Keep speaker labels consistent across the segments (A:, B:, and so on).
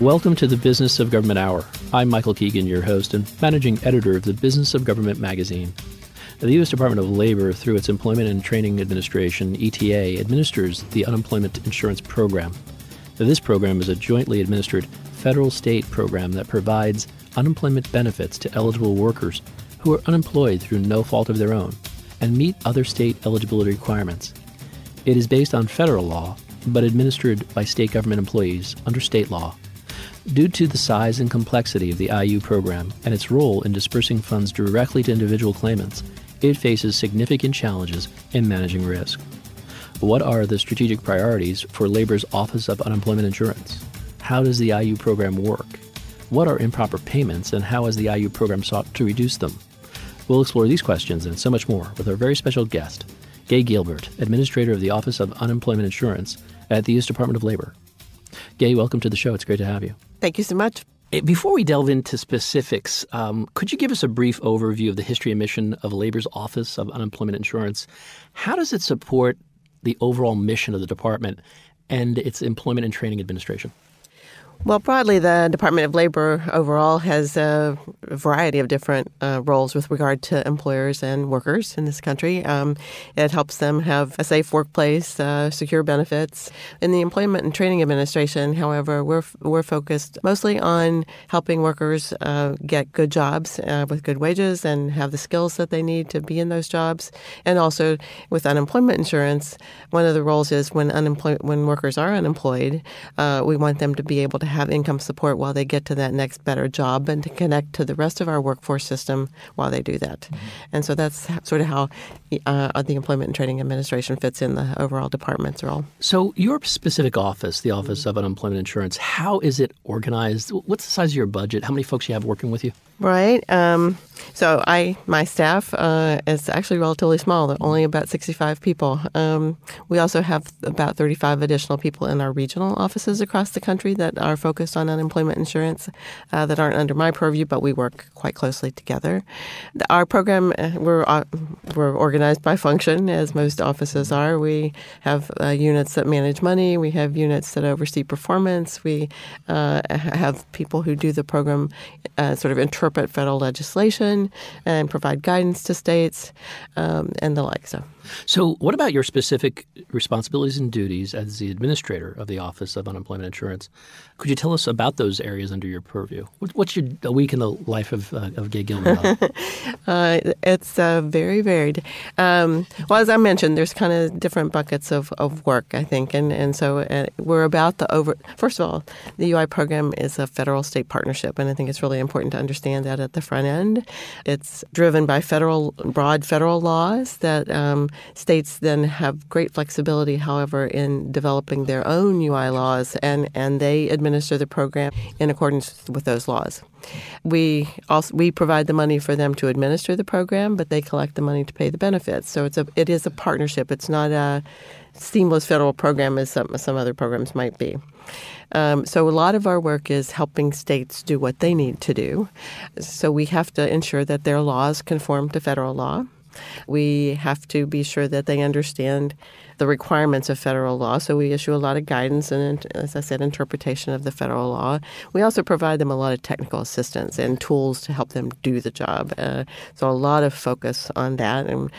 A: Welcome to the Business of Government Hour. I'm Michael Keegan, your host and managing editor of the Business of Government magazine. The U.S. Department of Labor, through its Employment and Training Administration, ETA, administers the Unemployment Insurance Program. This program is a jointly administered federal state program that provides unemployment benefits to eligible workers who are unemployed through no fault of their own and meet other state eligibility requirements. It is based on federal law, but administered by state government employees under state law. Due to the size and complexity of the IU program and its role in dispersing funds directly to individual claimants, it faces significant challenges in managing risk. What are the strategic priorities for Labor's Office of Unemployment Insurance? How does the IU program work? What are improper payments and how has the IU program sought to reduce them? We'll explore these questions and so much more with our very special guest, Gay Gilbert, Administrator of the Office of Unemployment Insurance at the U.S. Department of Labor. Gay, welcome to the show. It's great to have you.
B: Thank you so much.
A: Eh, before we delve into specifics, um, could you give us a brief overview of the history and mission of Labor's Office of Unemployment Insurance? How does it support the overall mission of the department and its Employment and Training Administration?
B: Well, broadly, the Department of Labor overall has a variety of different uh, roles with regard to employers and workers in this country. Um, it helps them have a safe workplace, uh, secure benefits. In the Employment and Training Administration, however, we're we're focused mostly on helping workers uh, get good jobs uh, with good wages and have the skills that they need to be in those jobs. And also with unemployment insurance, one of the roles is when unemployed when workers are unemployed, uh, we want them to be able to have income support while they get to that next better job and to connect to the rest of our workforce system while they do that. Mm-hmm. And so that's sort of how uh, the Employment and Training Administration fits in the overall department's role.
A: So, your specific office, the Office of Unemployment Insurance, how is it organized? What's the size of your budget? How many folks you have working with you?
B: Right. Um, so I, my staff uh, is actually relatively small. only about 65 people. Um, we also have about 35 additional people in our regional offices across the country that are focused on unemployment insurance uh, that aren't under my purview, but we work quite closely together. Our program, uh, we're, uh, we're organized by function, as most offices are. We have uh, units that manage money. We have units that oversee performance. We uh, have people who do the program sort of interpret federal legislation and provide guidance to states um, and the like. So.
A: So, what about your specific responsibilities and duties as the administrator of the Office of Unemployment Insurance? Could you tell us about those areas under your purview? What's your a week in the life of, uh, of Gay Gilbert?
B: uh, it's uh, very varied. Um, well, as I mentioned, there's kind of different buckets of, of work, I think, and and so uh, we're about the over. First of all, the UI program is a federal-state partnership, and I think it's really important to understand that at the front end. It's driven by federal broad federal laws that um, states then have great flexibility, however, in developing their own UI laws, and, and they administer the program in accordance with those laws. We also we provide the money for them to administer the program, but they collect the money to pay the benefits. So it's a it is a partnership. It's not a seamless federal program as some some other programs might be. Um, so a lot of our work is helping states do what they need to do. So we have to ensure that their laws conform to federal law. We have to be sure that they understand the requirements of federal law. So we issue a lot of guidance and, as I said, interpretation of the federal law. We also provide them a lot of technical assistance and tools to help them do the job. Uh, so a lot of focus on that. And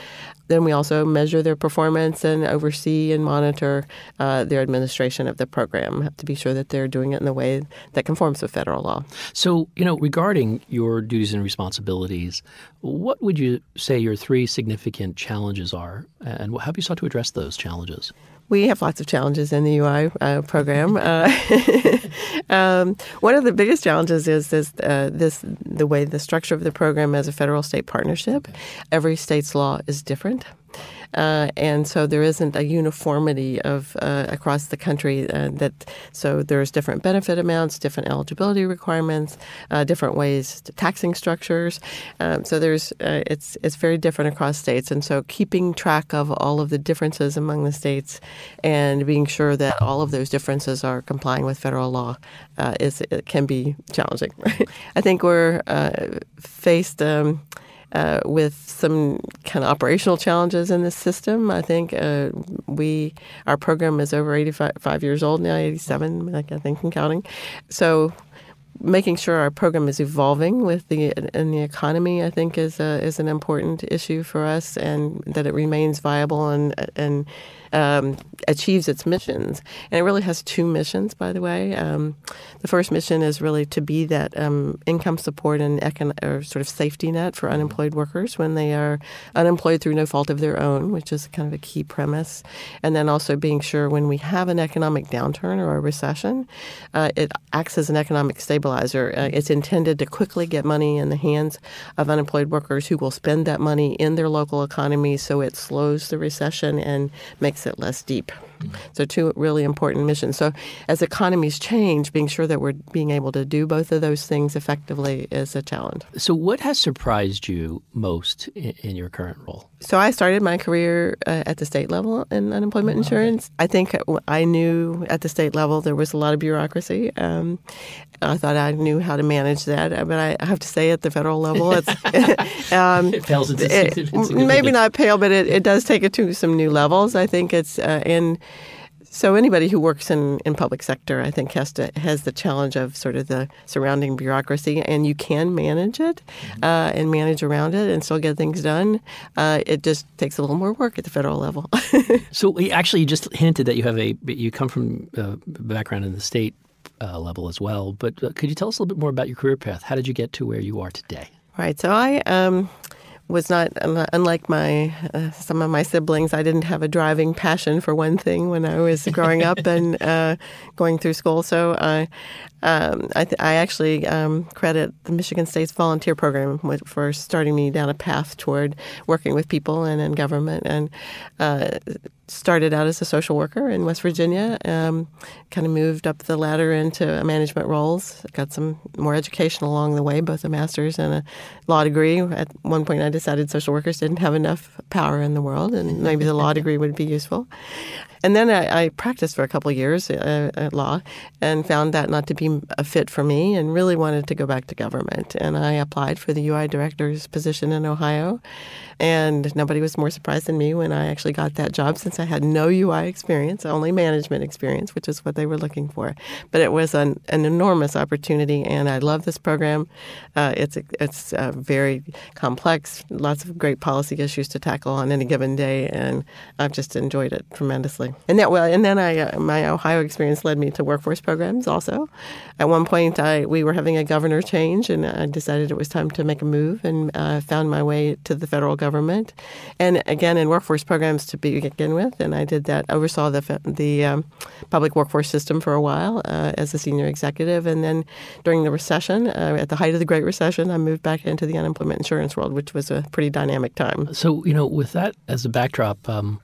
B: then we also measure their performance and oversee and monitor uh, their administration of the program have to be sure that they're doing it in the way that conforms with federal law.
A: So, you know, regarding your duties and responsibilities, what would you say your three significant challenges are, and how have you sought to address those challenges?
B: We have lots of challenges in the UI uh, program. Uh, um, one of the biggest challenges is this, uh, this the way the structure of the program as a federal state partnership. Every state's law is different. Uh, and so there isn't a uniformity of uh, across the country uh, that so there's different benefit amounts, different eligibility requirements, uh, different ways to taxing structures. Um, so there's uh, it's it's very different across states, and so keeping track of all of the differences among the states and being sure that all of those differences are complying with federal law is can be challenging. I think we're faced. Um, uh, with some kind of operational challenges in this system. I think uh, we our program is over 85 years old now, 87, I think, and counting. So making sure our program is evolving with the in the economy, I think, is a, is an important issue for us, and that it remains viable and and um, achieves its missions. And it really has two missions, by the way. Um, the first mission is really to be that um, income support and econ- or sort of safety net for unemployed workers when they are unemployed through no fault of their own, which is kind of a key premise. And then also being sure when we have an economic downturn or a recession, uh, it acts as an economic stabilizer. Uh, it's intended to quickly get money in the hands of unemployed workers who will spend that money in their local economy so it slows the recession and makes makes it less deep. So, two really important missions. So, as economies change, being sure that we're being able to do both of those things effectively is a challenge.
A: So, what has surprised you most in, in your current role?
B: So, I started my career uh, at the state level in unemployment oh, insurance. I think I knew at the state level there was a lot of bureaucracy. Um, I thought I knew how to manage that, but I have to say at the federal level, it's
A: um, it into it,
B: maybe not pale, but it, it does take it to some new levels. I think it's uh, in so anybody who works in, in public sector, I think, has to has the challenge of sort of the surrounding bureaucracy, and you can manage it mm-hmm. uh, and manage around it and still get things done. Uh, it just takes a little more work at the federal level.
A: so actually, you just hinted that you have a you come from a background in the state uh, level as well. But uh, could you tell us a little bit more about your career path? How did you get to where you are today?
B: Right. So I. Um, was not unlike my uh, some of my siblings. I didn't have a driving passion for one thing when I was growing up and uh, going through school. So I um, I, th- I, actually um, credit the Michigan State's volunteer program for starting me down a path toward working with people and in government. And uh, started out as a social worker in West Virginia. Um, kind of moved up the ladder into management roles. Got some more education along the way, both a master's and a law degree. At one point, I decided social workers didn't have enough power in the world, and maybe the law degree would be useful. And then I, I practiced for a couple years uh, at law and found that not to be a fit for me and really wanted to go back to government. And I applied for the UI director's position in Ohio. And nobody was more surprised than me when I actually got that job since I had no UI experience, only management experience, which is what they were looking for. But it was an, an enormous opportunity, and I love this program. Uh, it's it's uh, very complex, lots of great policy issues to tackle on any given day, and I've just enjoyed it tremendously. And that well, and then I uh, my Ohio experience led me to workforce programs also. At one point, I we were having a governor change, and I decided it was time to make a move, and uh, found my way to the federal government and again in workforce programs to begin with. And I did that, oversaw the the um, public workforce system for a while uh, as a senior executive, and then during the recession, uh, at the height of the Great Recession, I moved back into the unemployment insurance world, which was a pretty dynamic time.
A: So you know, with that as a backdrop, um,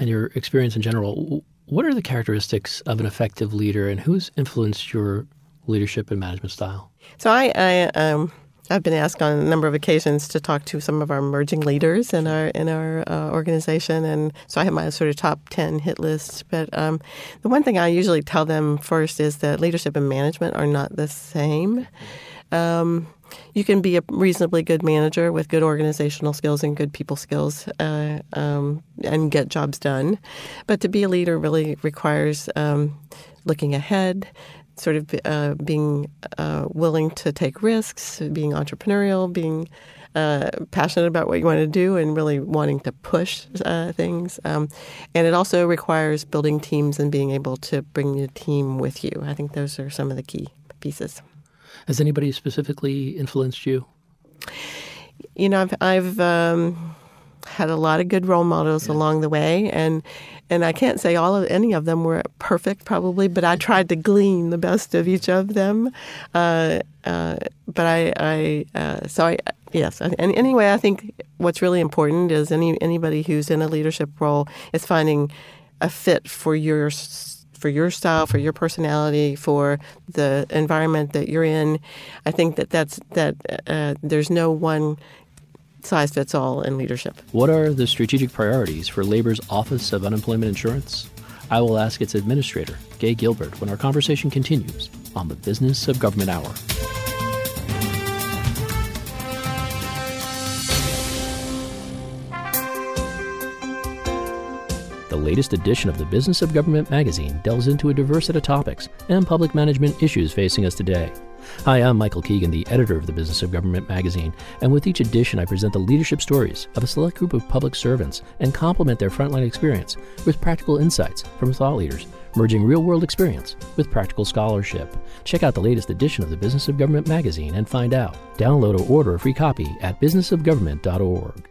A: and your experience in general, what are the characteristics of an effective leader, and who's influenced your leadership and management style?
B: So I, I um, I've been asked on a number of occasions to talk to some of our emerging leaders in our in our uh, organization, and so I have my sort of top ten hit list. But um, the one thing I usually tell them first is that leadership and management are not the same. Um, you can be a reasonably good manager with good organizational skills and good people skills uh, um, and get jobs done. But to be a leader really requires um, looking ahead, sort of uh, being uh, willing to take risks, being entrepreneurial, being uh, passionate about what you want to do and really wanting to push uh, things. Um, and it also requires building teams and being able to bring your team with you. I think those are some of the key pieces.
A: Has anybody specifically influenced you?
B: You know, I've, I've um, had a lot of good role models yeah. along the way, and and I can't say all of any of them were perfect, probably, but I tried to glean the best of each of them. Uh, uh, but I, I uh, so I, yes. And anyway, I think what's really important is any anybody who's in a leadership role is finding a fit for your for your style, for your personality, for the environment that you're in. I think that that's that. Uh, there's no one size fits all in leadership.
A: What are the strategic priorities for Labor's Office of Unemployment Insurance? I will ask its administrator, Gay Gilbert, when our conversation continues on the Business of Government Hour. The latest edition of the Business of Government magazine delves into a diverse set of topics and public management issues facing us today. Hi, I'm Michael Keegan, the editor of the Business of Government magazine, and with each edition, I present the leadership stories of a select group of public servants and complement their frontline experience with practical insights from thought leaders, merging real world experience with practical scholarship. Check out the latest edition of the Business of Government magazine and find out. Download or order a free copy at businessofgovernment.org.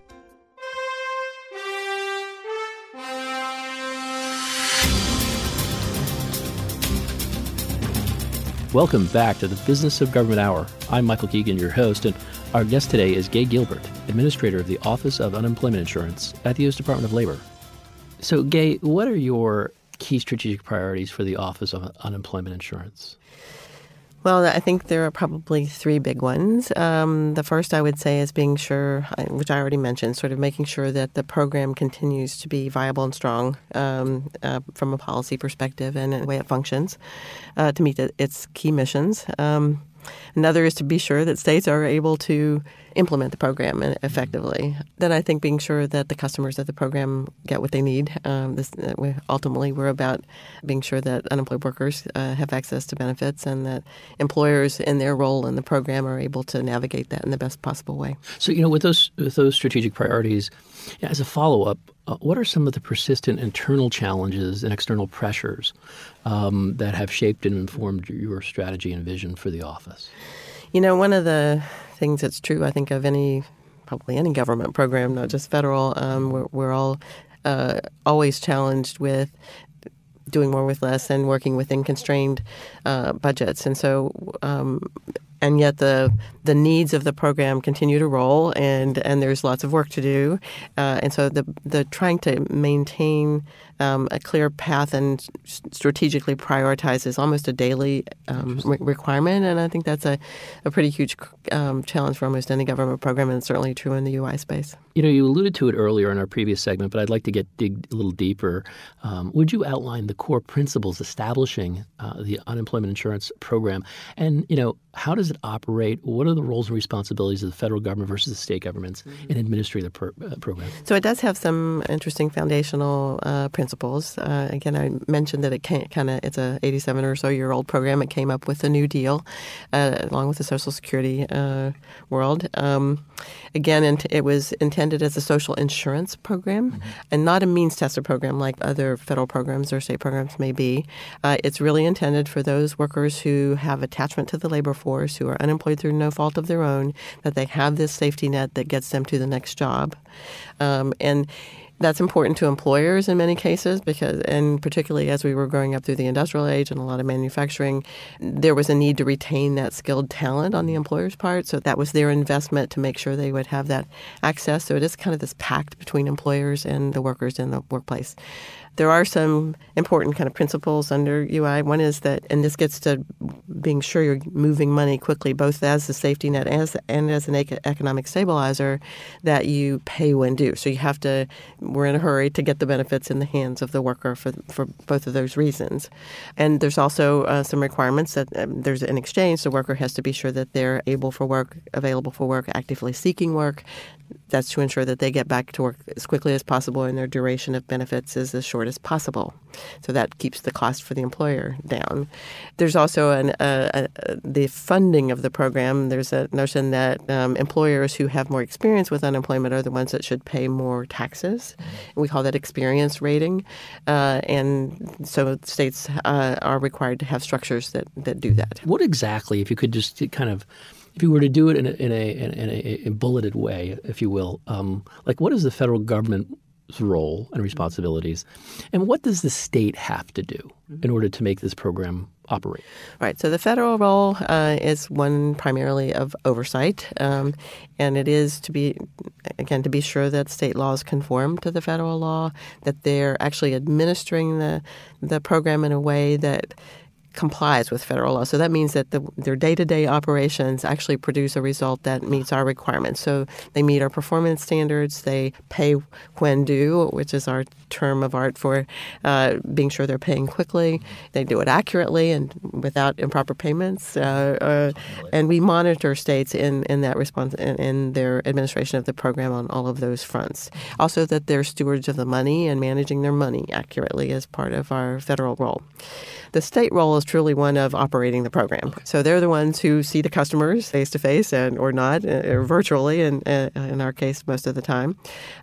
A: Welcome back to the Business of Government Hour. I'm Michael Keegan, your host, and our guest today is Gay Gilbert, Administrator of the Office of Unemployment Insurance at the U.S. Department of Labor. So, Gay, what are your key strategic priorities for the Office of Unemployment Insurance?
B: Well, I think there are probably three big ones. Um, the first, I would say, is being sure, which I already mentioned, sort of making sure that the program continues to be viable and strong um, uh, from a policy perspective and the way it functions uh, to meet its key missions. Um, Another is to be sure that states are able to implement the program effectively. Then I think being sure that the customers of the program get what they need. Um, this, uh, ultimately, we're about being sure that unemployed workers uh, have access to benefits and that employers, in their role in the program, are able to navigate that in the best possible way.
A: So, you know, with those with those strategic priorities, yeah, as a follow up, uh, what are some of the persistent internal challenges and external pressures um, that have shaped and informed your strategy and vision for the office?
B: You know, one of the things that's true, I think, of any probably any government program, not just federal, um, we're, we're, all uh, always challenged with doing more with less and working within constrained uh, budgets. And so um, and yet the the needs of the program continue to roll, and and there's lots of work to do, uh, and so the the trying to maintain um, a clear path and strategically prioritize is almost a daily um, re- requirement, and I think that's a, a pretty huge um, challenge for almost any government program, and certainly true in the UI space.
A: You know, you alluded to it earlier in our previous segment, but I'd like to get dig a little deeper. Um, would you outline the core principles establishing uh, the unemployment insurance program, and you know, how does it operate? What are the roles and responsibilities of the federal government versus the state governments mm-hmm. in administering the per, uh, program?
B: So it does have some interesting foundational uh, principles. Uh, again, I mentioned that it kind of it's a 87 or so year old program. It came up with a New Deal, uh, along with the Social Security uh, world. Um, again, it was intended as a social insurance program mm-hmm. and not a means tester program like other federal programs or state programs may be. Uh, it's really intended for those workers who have attachment to the labor force, who are unemployed through no fault of their own, that they have this safety net that gets them to the next job. Um, and that's important to employers in many cases because, and particularly as we were growing up through the industrial age and a lot of manufacturing, there was a need to retain that skilled talent on the employer's part. So that was their investment to make sure they would have that access. So it is kind of this pact between employers and the workers in the workplace there are some important kind of principles under UI. One is that, and this gets to being sure you're moving money quickly, both as a safety net as and as an economic stabilizer, that you pay when due. So you have to. We're in a hurry to get the benefits in the hands of the worker for for both of those reasons. And there's also uh, some requirements that um, there's an exchange. The worker has to be sure that they're able for work, available for work, actively seeking work that's to ensure that they get back to work as quickly as possible and their duration of benefits is as short as possible. So that keeps the cost for the employer down. There's also an, uh, uh, the funding of the program. There's a notion that um, employers who have more experience with unemployment are the ones that should pay more taxes. We call that experience rating. Uh, and so states uh, are required to have structures that, that do that.
A: What exactly, if you could just kind of if you were to do it in a, in a, in a, a bulleted way, if you will, um, like what is the federal government's role and responsibilities, and what does the state have to do in order to make this program operate?
B: Right. So the federal role uh, is one primarily of oversight, um, and it is to be again to be sure that state laws conform to the federal law, that they're actually administering the the program in a way that complies with federal law. So that means that the, their day to day operations actually produce a result that meets our requirements. So they meet our performance standards, they pay when due, which is our term of art for uh, being sure they're paying quickly, they do it accurately and without improper payments. Uh, uh, and we monitor states in, in that response, in, in their administration of the program on all of those fronts. Also, that they're stewards of the money and managing their money accurately as part of our federal role. The state role is truly one of operating the program. So they're the ones who see the customers face to face and or not, uh, or virtually, in, uh, in our case, most of the time.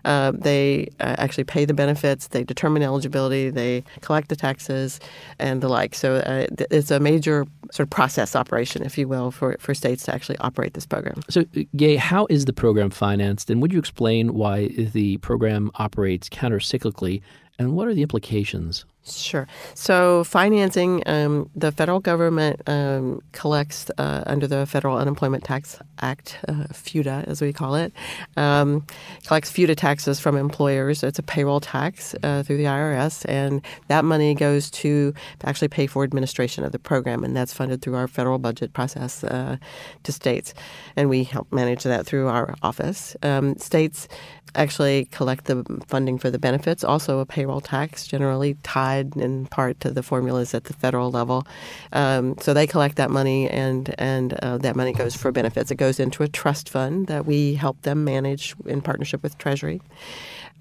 B: Uh, they uh, actually pay the benefits, they determine eligibility, they collect the taxes, and the like. So uh, it's a major sort of process operation, if you will, for, for states to actually operate this program.
A: So, Gay, how is the program financed, and would you explain why the program operates countercyclically, and what are the implications?
B: Sure. So, financing, um, the federal government um, collects uh, under the Federal Unemployment Tax Act, uh, FUTA as we call it, um, collects FUTA taxes from employers. It's a payroll tax uh, through the IRS, and that money goes to actually pay for administration of the program, and that's funded through our federal budget process uh, to states. And we help manage that through our office. Um, states actually collect the funding for the benefits, also a payroll tax, generally tied in part to the formulas at the federal level. Um, so they collect that money, and and uh, that money goes for benefits. It goes into a trust fund that we help them manage in partnership with Treasury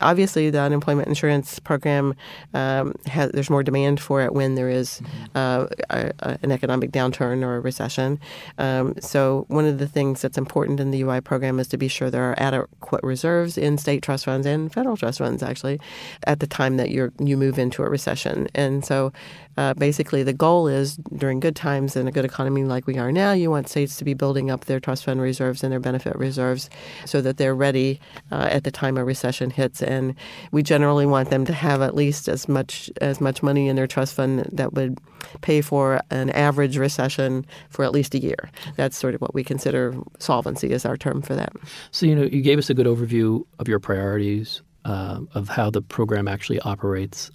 B: obviously the unemployment insurance program um, has, there's more demand for it when there is uh, a, a, an economic downturn or a recession. Um, so one of the things that's important in the UI program is to be sure there are adequate reserves in state trust funds and federal trust funds actually at the time that you you move into a recession. And so uh, basically the goal is during good times in a good economy like we are now, you want states to be building up their trust fund reserves and their benefit reserves so that they're ready uh, at the time a recession hits and we generally want them to have at least as much as much money in their trust fund that would pay for an average recession for at least a year. That's sort of what we consider solvency is our term for that.
A: So you know, you gave us a good overview of your priorities. Uh, of how the program actually operates,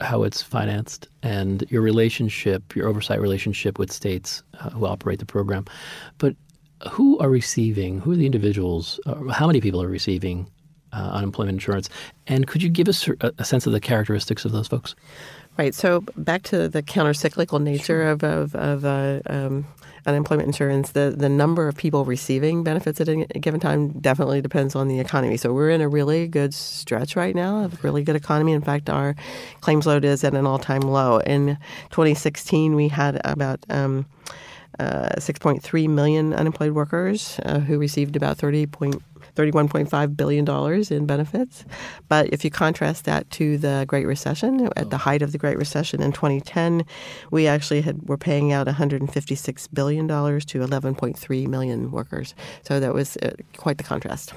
A: how it's financed, and your relationship, your oversight relationship with states uh, who operate the program. But who are receiving? Who are the individuals? Uh, how many people are receiving uh, unemployment insurance. And could you give us a, a, sense of the characteristics of those folks?
B: Right. So back to the countercyclical nature sure. of, of, of uh, um, unemployment insurance, the, the number of people receiving benefits at a given time definitely depends on the economy. So we're in a really good stretch right now, a really good economy. In fact, our claims load is at an all time low. In 2016, we had about um, uh, 6.3 million unemployed workers uh, who received about 30 point $31.5 billion in benefits. But if you contrast that to the Great Recession, at the height of the Great Recession in 2010, we actually had were paying out $156 billion to 11.3 million workers. So that was uh, quite the contrast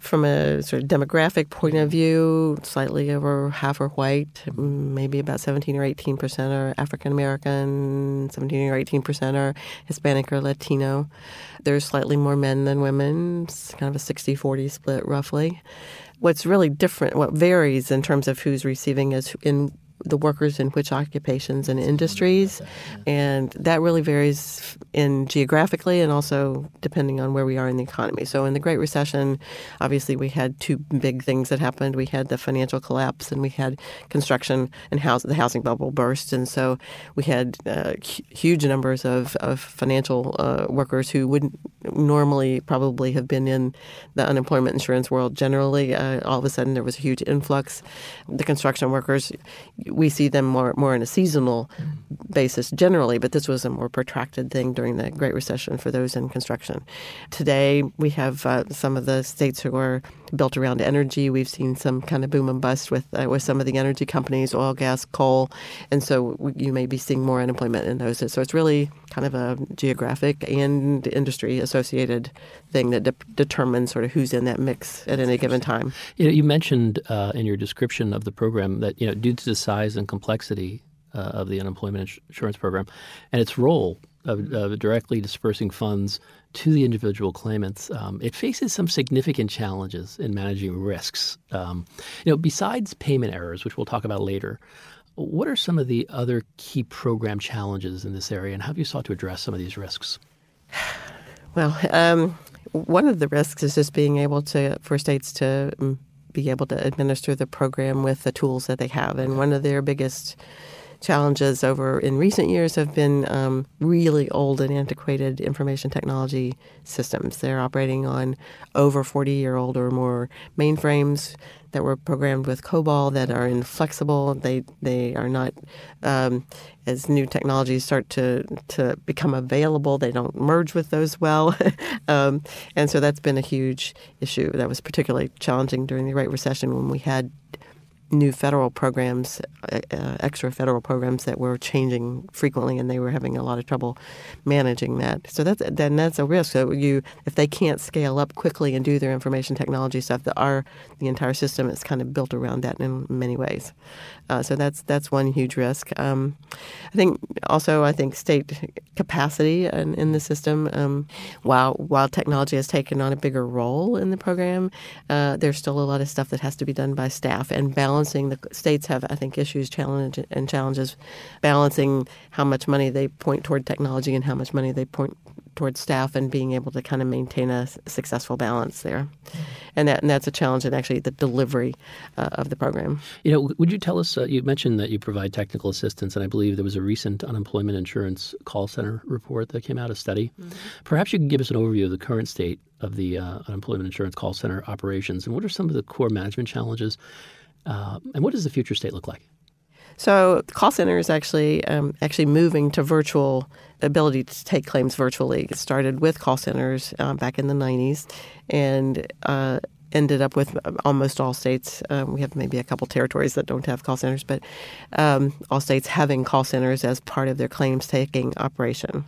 B: from a sort of demographic point of view, slightly over half are white, maybe about 17 or 18 percent are African American, 17 or 18 percent are Hispanic or Latino. There's slightly more men than women, it's kind of a 60 40 split roughly. What's really different, what varies in terms of who's receiving is in the workers in which occupations and industries, and that really varies in geographically and also depending on where we are in the economy. So in the Great Recession, obviously we had two big things that happened. We had the financial collapse and we had construction and house, the housing bubble burst. And so we had uh, huge numbers of, of financial uh, workers who wouldn't normally probably have been in the unemployment insurance world generally. Uh, all of a sudden there was a huge influx. The construction workers, we see them more, more on a seasonal basis generally, but this was a more protracted thing during the Great Recession for those in construction. Today, we have uh, some of the states who are built around energy. We've seen some kind of boom and bust with uh, with some of the energy companies, oil, gas, coal, and so you may be seeing more unemployment in those. So it's really kind of a geographic and industry associated thing that de- determines sort of who's in that mix at any given time.
A: You, know, you mentioned uh, in your description of the program that you know due to the size and complexity uh, of the unemployment insurance program and its role of, of directly dispersing funds to the individual claimants, um, it faces some significant challenges in managing risks. Um, you know, besides payment errors, which we'll talk about later, what are some of the other key program challenges in this area, and how have you sought to address some of these risks?
B: Well, um, one of the risks is just being able to for states to mm, be able to administer the program with the tools that they have, and one of their biggest challenges over in recent years have been um, really old and antiquated information technology systems. They're operating on over 40 year old or more mainframes that were programmed with COBOL that are inflexible. They they are not um, as new technologies start to to become available. They don't merge with those well, um, and so that's been a huge issue. That was particularly challenging during the Great Recession when we had new federal programs, uh, uh, extra federal programs that were changing frequently, and they were having a lot of trouble managing that. So that's then that's a risk. So you, if they can't scale up quickly and do their information technology stuff, the our the entire system is kind of built around that in many ways. Uh, so that's that's one huge risk. Um, I think also I think state capacity in, in the system. Um, while while technology has taken on a bigger role in the program, uh, there's still a lot of stuff that has to be done by staff and balancing. The states have I think issues, challenge and challenges, balancing how much money they point toward technology and how much money they point toward staff and being able to kind of maintain a successful balance there. And, that, and that's a challenge in actually the delivery uh, of the program.
A: You know, would you tell us, uh, you mentioned that you provide technical assistance, and I believe there was a recent unemployment insurance call center report that came out, a study. Mm-hmm. Perhaps you can give us an overview of the current state of the uh, unemployment insurance call center operations, and what are some of the core management challenges, uh, and what does the future state look like?
B: So call center is actually um, actually moving to virtual ability to take claims virtually. It started with call centers uh, back in the 90s and uh, ended up with almost all states. Um, we have maybe a couple territories that don't have call centers, but um, all states having call centers as part of their claims taking operation.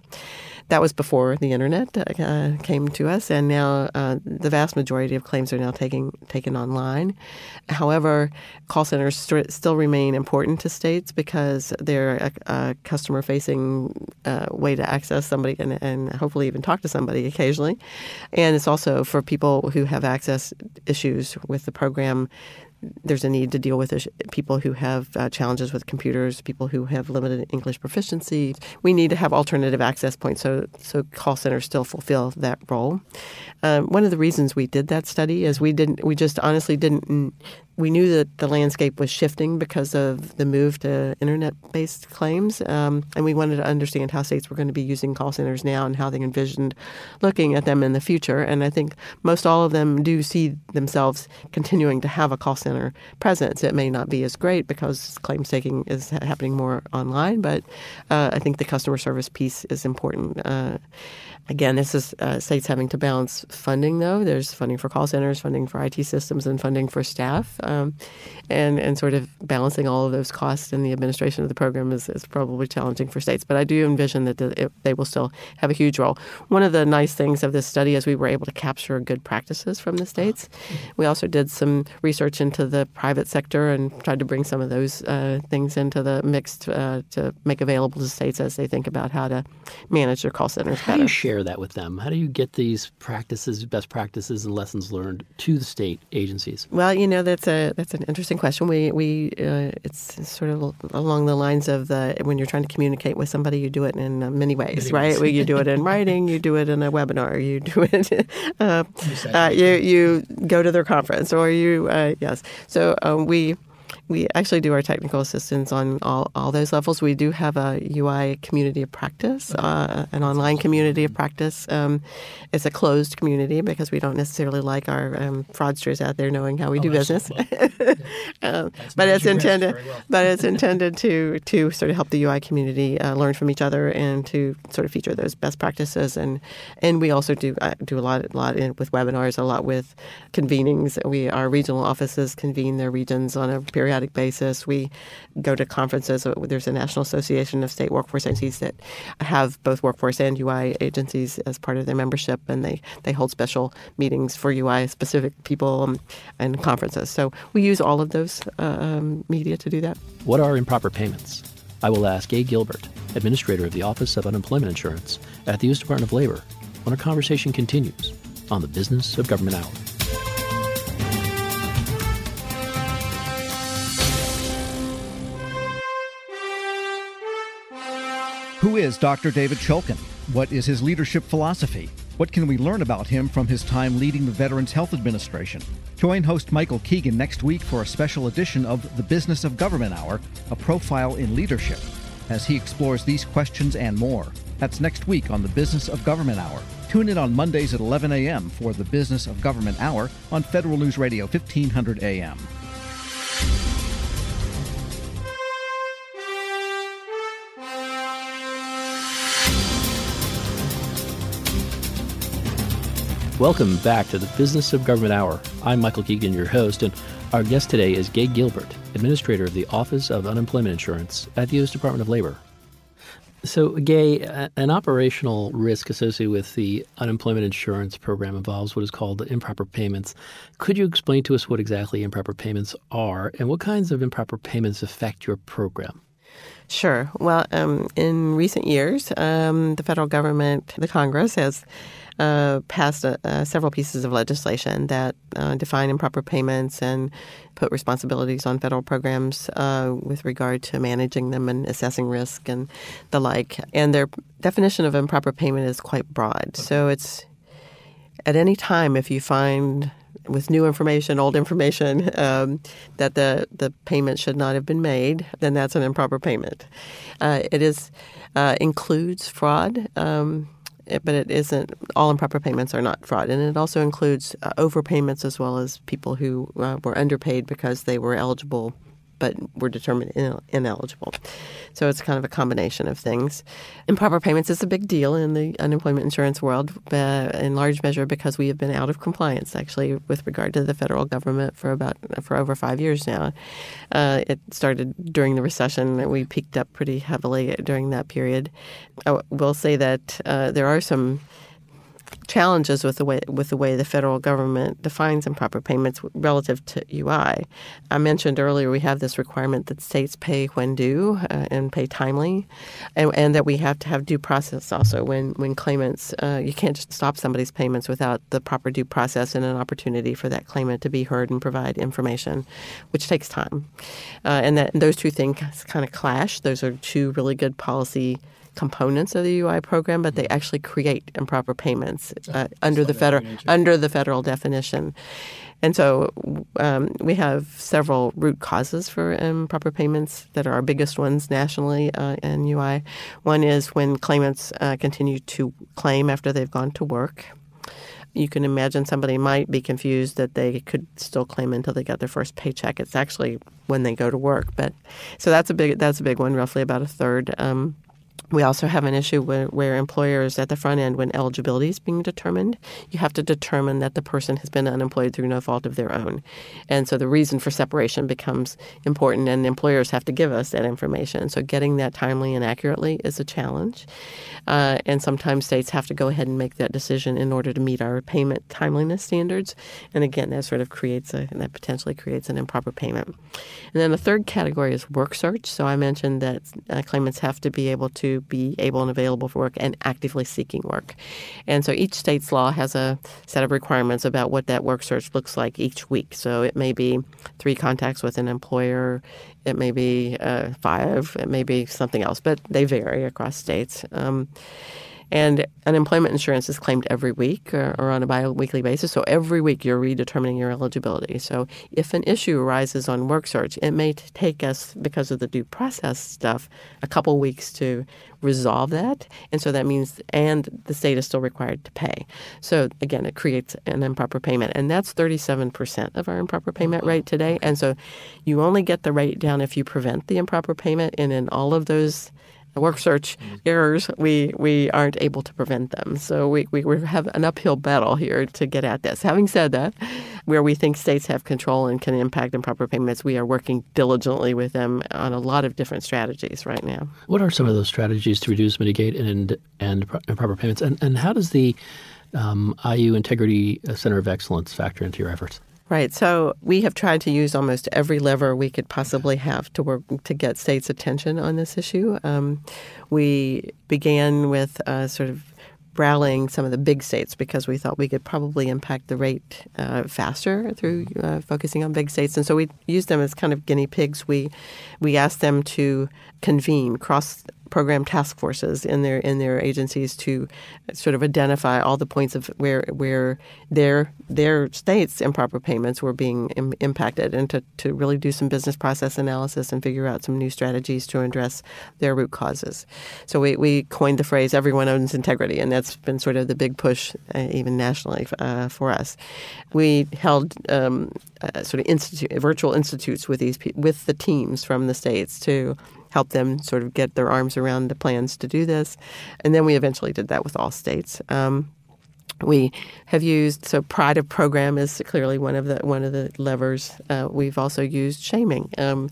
B: That was before the internet uh, came to us, and now uh, the vast majority of claims are now taking taken online. However, call centers st- still remain important to states because they're a, a customer-facing uh, way to access somebody and, and hopefully even talk to somebody occasionally. And it's also for people who have access issues with the program there's a need to deal with people who have uh, challenges with computers, people who have limited English proficiency. We need to have alternative access points so so call centers still fulfill that role. Um, one of the reasons we did that study is we didn't we just honestly didn't we knew that the landscape was shifting because of the move to internet-based claims, um, and we wanted to understand how states were going to be using call centers now and how they envisioned looking at them in the future. And I think most all of them do see themselves continuing to have a call center presence. It may not be as great because claims taking is happening more online, but uh, I think the customer service piece is important. Uh, Again, this is uh, states having to balance funding, though. There's funding for call centers, funding for IT systems, and funding for staff. Um, and, and sort of balancing all of those costs in the administration of the program is, is probably challenging for states. But I do envision that the, it, they will still have a huge role. One of the nice things of this study is we were able to capture good practices from the states. We also did some research into the private sector and tried to bring some of those uh, things into the mix uh, to make available to states as they think about how to manage their call centers better
A: share that with them? How do you get these practices, best practices, and lessons learned to the state agencies?
B: Well, you know, that's a that's an interesting question. We we uh, it's sort of along the lines of the when you're trying to communicate with somebody, you do it in uh, many ways, many right? Ways. you do it in writing, you do it in a webinar, you do it, uh, uh, you you go to their conference, or you uh, yes. So um, we we actually do our technical assistance on all, all those levels. We do have a UI community of practice, uh, an online community of practice. Um, it's a closed community because we don't necessarily like our um, fraudsters out there knowing how we oh, do business. um, but it's intended, well. but it's intended to to sort of help the UI community uh, learn from each other and to sort of feature those best practices. And and we also do uh, do a lot a lot in, with webinars, a lot with convenings. We our regional offices convene their regions on a periodic periodic basis. We go to conferences. There's a National Association of State Workforce Agencies that have both workforce and UI agencies as part of their membership, and they, they hold special meetings for UI specific people um, and conferences. So we use all of those uh, um, media to do that.
A: What are improper payments? I will ask Gay Gilbert, Administrator of the Office of Unemployment Insurance at the U.S. Department of Labor, when our conversation continues on the Business of Government Hour.
C: Who is Dr. David Shulkin? What is his leadership philosophy? What can we learn about him from his time leading the Veterans Health Administration? Join host Michael Keegan next week for a special edition of The Business of Government Hour, a profile in leadership, as he explores these questions and more. That's next week on The Business of Government Hour. Tune in on Mondays at 11 a.m. for The Business of Government Hour on Federal News Radio 1500 a.m.
A: Welcome back to the Business of Government Hour. I'm Michael Keegan, your host, and our guest today is Gay Gilbert, Administrator of the Office of Unemployment Insurance at the U.S. Department of Labor. So, Gay, an operational risk associated with the unemployment insurance program involves what is called improper payments. Could you explain to us what exactly improper payments are and what kinds of improper payments affect your program?
B: Sure. Well, um, in recent years, um, the federal government, the Congress, has uh, passed uh, uh, several pieces of legislation that uh, define improper payments and put responsibilities on federal programs uh, with regard to managing them and assessing risk and the like. And their definition of improper payment is quite broad. So it's at any time if you find with new information, old information, um, that the, the payment should not have been made, then that's an improper payment. Uh, it is uh, includes fraud. Um, but it isn't all improper payments are not fraud, and it also includes uh, overpayments as well as people who uh, were underpaid because they were eligible but were determined ineligible. So it's kind of a combination of things. Improper payments is a big deal in the unemployment insurance world, uh, in large measure because we have been out of compliance actually with regard to the federal government for about for over five years now. Uh, it started during the recession. We peaked up pretty heavily during that period. I will say that uh, there are some challenges with the way with the way the federal government defines improper payments relative to UI. I mentioned earlier we have this requirement that states pay when due uh, and pay timely, and, and, that we have to have due process also when when claimants uh, you can't just stop somebody's payments without the proper due process and an opportunity for that claimant to be heard and provide information, which takes time, uh, and that and those two things kind of clash. Those are two really good policy components of the UI program, but they mm-hmm. actually create improper payments uh, under the federal under the federal definition. And so um, we have several root causes for improper payments that are our biggest ones nationally uh, in UI. One is when claimants uh, continue to claim after they've gone to work. You can imagine somebody might be confused that they could still claim until they get their first paycheck. It's actually when they go to work, but so that's a big that's a big one. Roughly about a third. Um, we also have an issue where, where, employers at the front end, when eligibility is being determined, you have to determine that the person has been unemployed through no fault of their own. And so the reason for separation becomes important, and employers have to give us that information. So getting that timely and accurately is a challenge. Uh, and sometimes states have to go ahead and make that decision in order to meet our payment timeliness standards. And again, that sort of creates a, that potentially creates an improper payment. And then the third category is work search. So I mentioned that uh, claimants have to be able to be able and available for work and actively seeking work. And so each state's law has a set of requirements about what that work search looks like each week. So it may be three contacts with an employer, it may be uh, five, it may be something else, but they vary across states. Um, and unemployment insurance is claimed every week or, or on a bi-weekly basis. So every week you're redetermining your eligibility. So if an issue arises on work search, it may take us, because of the due process stuff, a couple weeks to resolve that. And so that means, and the state is still required to pay. So again, it creates an improper payment. And that's 37% of our improper payment rate today. And so you only get the rate down if you prevent the improper payment. And in all of those work search errors, we, we aren't able to prevent them. So we, we have an uphill battle here to get at this. Having said that, where we think states have control and can impact improper payments, we are working diligently with them on a lot of different strategies right now.
A: What are some of those strategies to reduce, mitigate, and, and improper payments? And, and how does the um, IU Integrity Center of Excellence factor into your efforts?
B: Right. So we have tried to use almost every lever we could possibly have to work to get states' attention on this issue. Um, we began with uh, sort of rallying some of the big states because we thought we could probably impact the rate uh, faster through uh, focusing on big states, and so we used them as kind of guinea pigs. We we asked them to convene cross program task forces in their in their agencies to sort of identify all the points of where where their their states improper payments were being Im- impacted, and to, to really do some business process analysis and figure out some new strategies to address their root causes. So we, we coined the phrase "everyone owns integrity," and that's been sort of the big push uh, even nationally uh, for us. We held um, uh, sort of institute, virtual institutes with these with the teams from the states to help them sort of get their arms around the plans to do this. And then we eventually did that with all states. Um, we have used so pride of program is clearly one of the one of the levers. Uh, we've also used shaming. Um,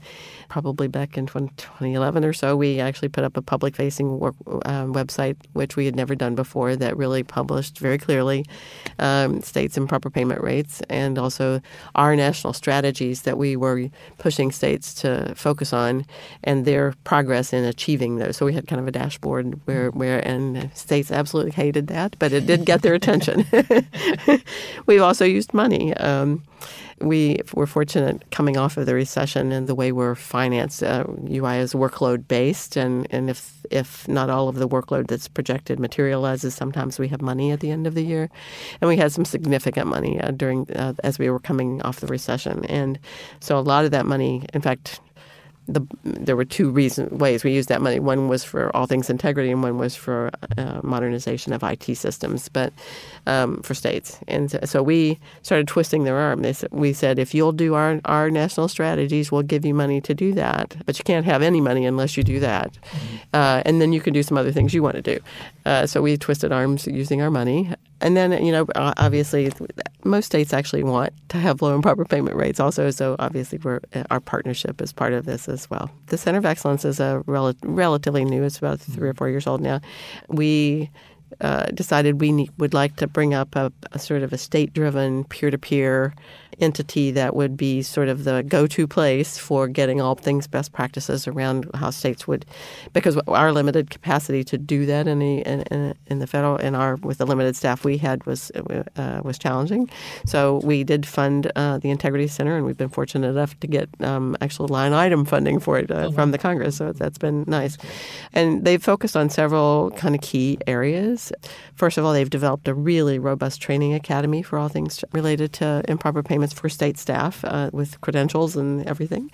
B: probably back in 2011 or so, we actually put up a public facing work, um, website, which we had never done before, that really published very clearly um, states' improper payment rates and also our national strategies that we were pushing states to focus on and their progress in achieving those. So we had kind of a dashboard where, where and states absolutely hated that, but it did get their attention. We've also used money. Um, we were fortunate coming off of the recession and the way we're financed. Uh, UI is workload based, and, and if if not all of the workload that's projected materializes, sometimes we have money at the end of the year, and we had some significant money uh, during uh, as we were coming off the recession, and so a lot of that money, in fact, the, there were two reason ways we used that money. One was for all things integrity, and one was for uh, modernization of IT systems, but um, for states. And so we started twisting their arm. They said, we said, if you'll do our our national strategies, we'll give you money to do that. But you can't have any money unless you do that, mm-hmm. uh, and then you can do some other things you want to do. Uh, so we twisted arms using our money, and then, you know, obviously, most states actually want to have low improper payment rates also. So obviously, we're, our partnership is part of this as well. The Center of Excellence is a rel- relatively new. It's about three or four years old now. We uh, decided we need, would like to bring up a, a sort of a state-driven peer-to-peer entity that would be sort of the go-to place for getting all things best practices around how states would, because our limited capacity to do that in the in, in the federal in our with the limited staff we had was uh, was challenging. So we did fund uh, the Integrity Center, and we've been fortunate enough to get um, actual line item funding for it uh, oh, from the Congress. So that's been nice, and they've focused on several kind of key areas. First of all, they've developed a really robust training academy for all things related to improper payments for state staff uh, with credentials and everything.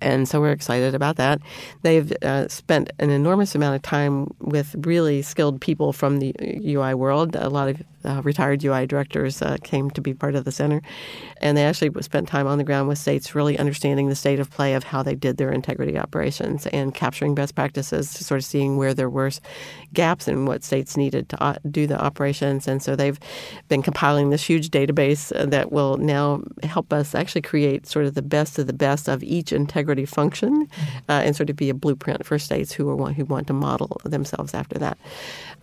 B: And so we're excited about that. They've uh, spent an enormous amount of time with really skilled people from the UI world. A lot of uh, retired UI directors uh, came to be part of the center. And they actually spent time on the ground with states, really understanding the state of play of how they did their integrity operations and capturing best practices, sort of seeing where there were gaps in what states needed to uh, do the operations. And so they've been compiling this huge database uh, that will now help us actually create sort of the best of the best of each integrity function, uh, and sort of be a blueprint for states who are who want to model themselves after that.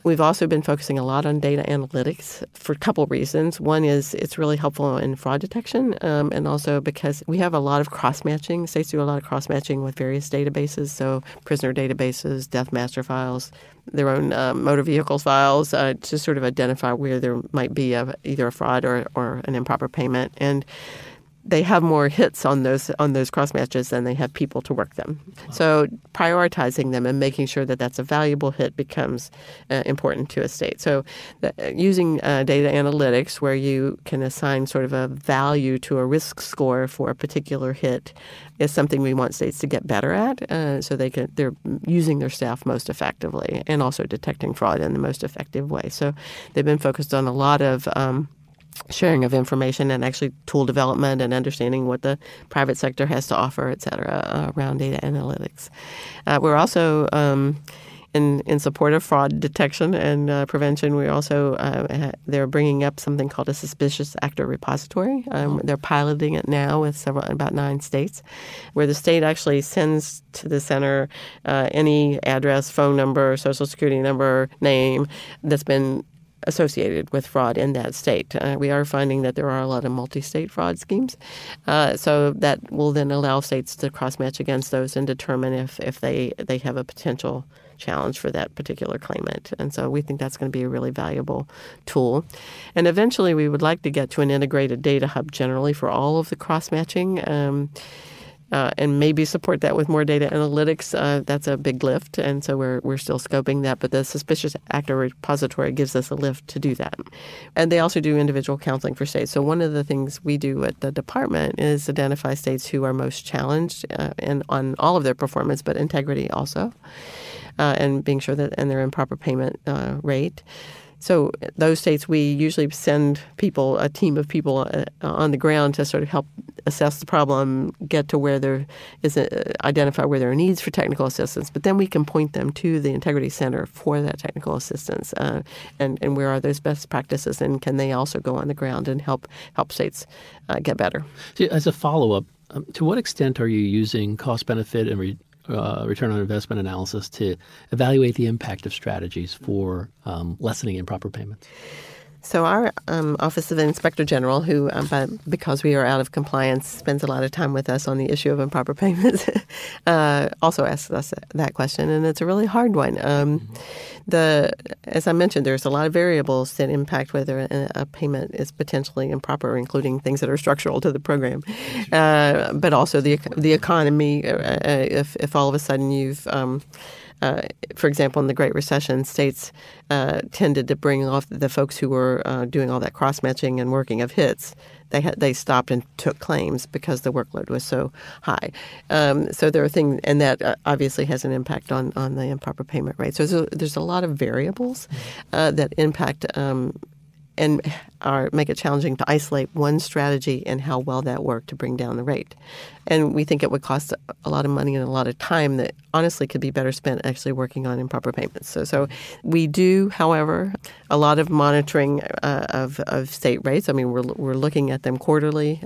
B: We've also been focusing a lot on data analytics for a couple reasons. One is it's really helpful in fraud detection, um, and also because we have a lot of cross matching. States do a lot of cross matching with various databases, so prisoner databases, death master files, their own uh, motor vehicles files, uh, to sort of identify where there might be a, either a fraud or, or an improper payment. And they have more hits on those on those cross matches than they have people to work them. Wow. So prioritizing them and making sure that that's a valuable hit becomes uh, important to a state. So the, uh, using uh, data analytics where you can assign sort of a value to a risk score for a particular hit is something we want states to get better at, uh, so they can they're using their staff most effectively and also detecting fraud in the most effective way. So they've been focused on a lot of um, sharing of information and actually tool development and understanding what the private sector has to offer, et cetera, uh, around data analytics. Uh, we're also um, in, in support of fraud detection and uh, prevention. We also uh, they're bringing up something called a suspicious actor repository. Um, oh. They're piloting it now with several about nine states, where the state actually sends to the center uh, any address, phone number, social security number, name that's been associated with fraud in that state. Uh, we are finding that there are a lot of multi state fraud schemes. Uh, so that will then allow states to cross match against those and determine if, if they, they have a potential challenge for that particular claimant. And so we think that's going to be a really valuable tool. And eventually, we would like to get to an integrated data hub generally for all of the cross matching. Um, uh, and maybe support that with more data analytics. Uh, that's a big lift, and so we're we're still scoping that. But the suspicious actor repository gives us a lift to do that, and they also do individual counseling for states. So one of the things we do at the department is identify states who are most challenged uh, and on all of their performance, but integrity also, uh, and being sure that and their improper payment uh, rate. So those states, we usually send people, a team of people uh, on the ground to sort of help assess the problem, get to where there is, a, identify where there are needs for technical assistance. But then we can point them to the Integrity Center for that technical assistance, uh, and and where are those best practices, and can they also go on the ground and help help states uh, get better?
A: As a follow up, um, to what extent are you using cost benefit and re- uh, return on investment analysis to evaluate the impact of strategies for um, lessening improper payments?
B: So our um, Office of Inspector General, who um, because we are out of compliance, spends a lot of time with us on the issue of improper payments, uh, also asks us that question, and it's a really hard one. Um, the as I mentioned, there's a lot of variables that impact whether a, a, payment is potentially improper, including things that are structural to the program, uh, but also the the economy. Uh, uh if if all of a sudden you've um, uh, for example, in the Great Recession, states uh, tended to bring off the folks who were uh, doing all that cross matching and working of hits. They had, they stopped and took claims because the workload was so high. Um, so there are things, and that uh, obviously has an impact on, on the improper payment rate. So there's a, there's a lot of variables uh, that impact um, and are, make it challenging to isolate one strategy and how well that worked to bring down the rate. And we think it would cost a lot of money and a lot of time that honestly could be better spent actually working on improper payments. So, so we do, however, a lot of monitoring uh, of, of state rates. I mean, we're, we're looking at them quarterly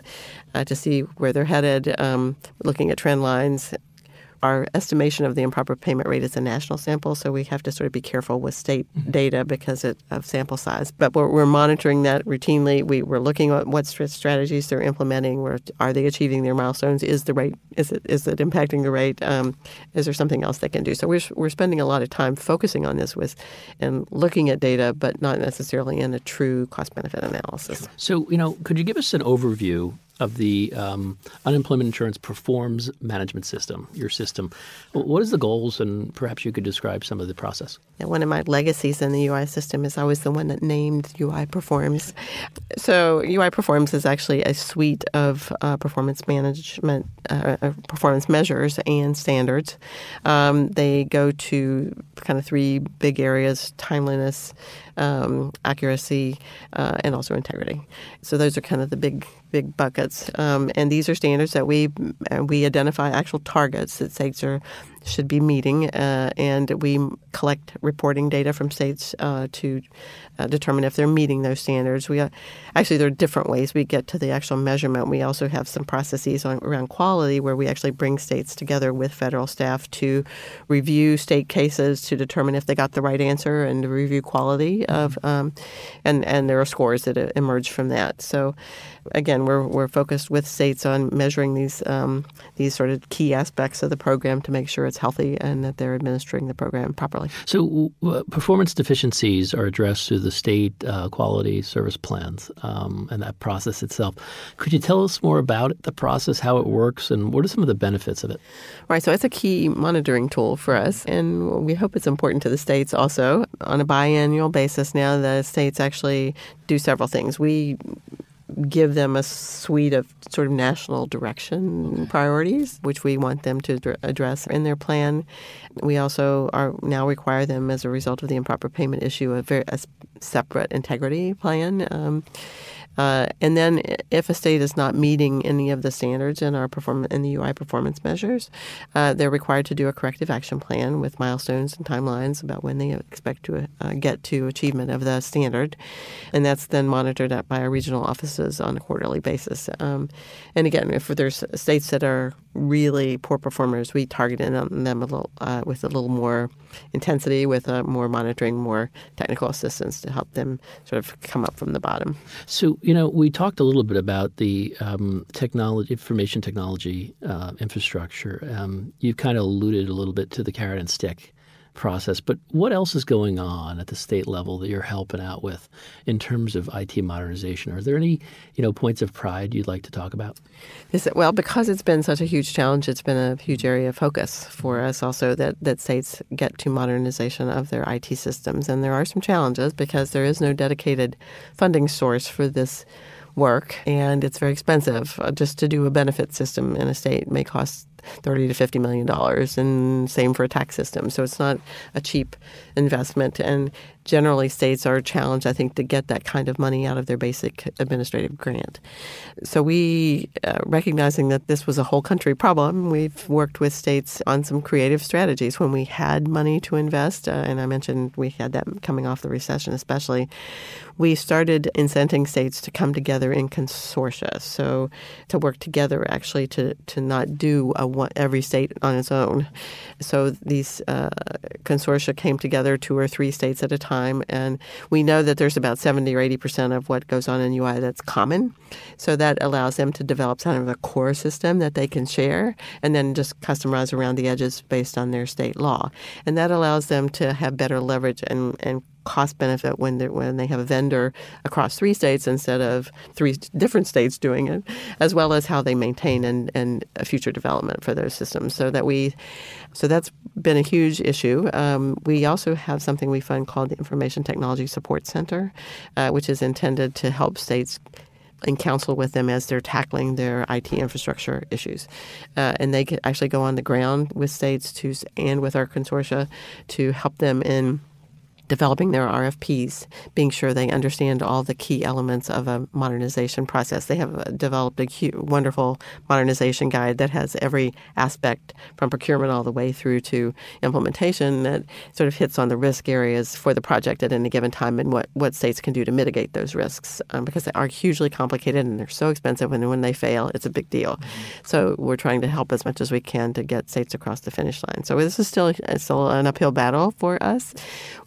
B: uh, to see where they're headed, um, looking at trend lines our estimation of the improper payment rate is a national sample, so we have to sort of be careful with state mm-hmm. data because of sample size. But we're, we're monitoring that routinely. We, we're looking at what strategies they're implementing. Where are they achieving their milestones? Is the rate is it is it impacting the rate? Um, is there something else they can do? So we're we're spending a lot of time focusing on this with and looking at data, but not necessarily in a true cost benefit analysis.
A: So you know, could you give us an overview of the um, unemployment insurance performs management system, your system. What is the goals, and perhaps you could describe some of the process?
B: Yeah, one of my legacies in the UI system is I was the one that named UI Performs. So UI Performs is actually a suite of uh, performance management, uh, uh performance measures and standards. Um, they go to kind of three big areas: timeliness um, accuracy, uh, and also integrity. So those are kind of the big big buckets. Um, and these are standards that we uh, we identify actual targets that states are should be meeting, uh, and we collect reporting data from states uh, to uh, determine if they're meeting those standards. We uh, actually there are different ways we get to the actual measurement. We also have some processes on, around quality where we actually bring states together with federal staff to review state cases to determine if they got the right answer and to review quality of, um, and and there are scores that emerge from that. So again, we're we're focused with states on measuring these um, these sort of key aspects of the program to make sure it's healthy and that they're administering the program properly.
A: So, uh, performance deficiencies are addressed through the state uh, quality service plans um, and that process itself. Could you tell us more about the process, how it works, and what are some of the benefits of it?
B: Right. So, it's a key monitoring tool for us, and we hope it's important to the states also. On a biannual basis, now the states actually do several things. We give them a suite of sort of national direction priorities, which we want them to address in their plan. We also are now require them, as a result of the improper payment issue, a, very, a separate integrity plan. Um, uh, and then, if a state is not meeting any of the standards in our perform- in the UI performance measures, uh, they're required to do a corrective action plan with milestones and timelines about when they expect to uh, get to achievement of the standard, and that's then monitored by our regional offices on a quarterly basis. Um, and again, if there's states that are really poor performers, we target them a little uh, with a little more intensity, with uh, more monitoring, more technical assistance to help them sort of come up from the bottom.
A: So, you know, we talked a little bit about the um, technology, information technology uh, infrastructure. Um, you've kind of alluded a little bit to the carrot and stick process. But what else is going on at the state level that you're helping out with in terms of IT modernization? Are there any, you know, points of pride you'd like to talk about?
B: Is it, well, because it's been such a huge challenge, it's been a huge area of focus for us also that, that states get to modernization of their IT systems. And there are some challenges because there is no dedicated funding source for this work, and it's very expensive. Uh, just to do a benefit system in a state may cost 30 to 50 million dollars and same for a tax system. So it's not a cheap investment. And generally states are challenged i think to get that kind of money out of their basic administrative grant. So we uh, recognizing that this was a whole country problem we've worked with states on some creative strategies. When we had money to invest uh, and i mentioned we had that coming off the recession especially we started incenting states to come together in consortia so to work together actually to, to not do a one, every state on its own. So these uh, consortia came together, two or three states at a time, and we know that there's about 70 or 80 percent of what goes on in UI that's common. So that allows them to develop kind of a core system that they can share, and then just customize around the edges based on their state law. And that allows them to have better leverage and, and cost benefit when they when they have a vendor across three states instead of three different states doing it, as well as how they maintain and and future development for those systems. So that we, so that's been a huge issue. Um, we also have something we fund called the Information Technology Support Center, uh, which is intended to help states and counsel with them as they're tackling their IT infrastructure issues. Uh, and they can actually go on the ground with states to and with our consortia to help them in developing their RFPs, being sure they understand all the key elements of a modernization process. They have uh, developed a cute, wonderful modernization guide that has every aspect from procurement all the way through to implementation that sort of hits on the risk areas for the project at any given time and what, what states can do to mitigate those risks um, because they are hugely complicated and they're so expensive and when they fail, it's a big deal. Mm-hmm. So we're trying to help as much as we can to get states across the finish line. So this is still, still an uphill battle for us.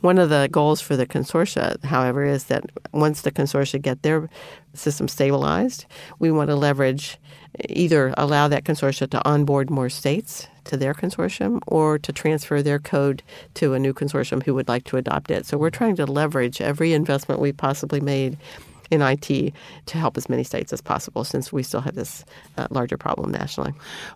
B: One of the the goals for the consortia, however, is that once the consortia get their system stabilized, we want to leverage either allow that consortia to onboard more states to their consortium or to transfer their code to a new consortium who would like to adopt it. So we're trying to leverage every investment we possibly made in IT to help as many states as possible since we still have this uh, larger problem nationally.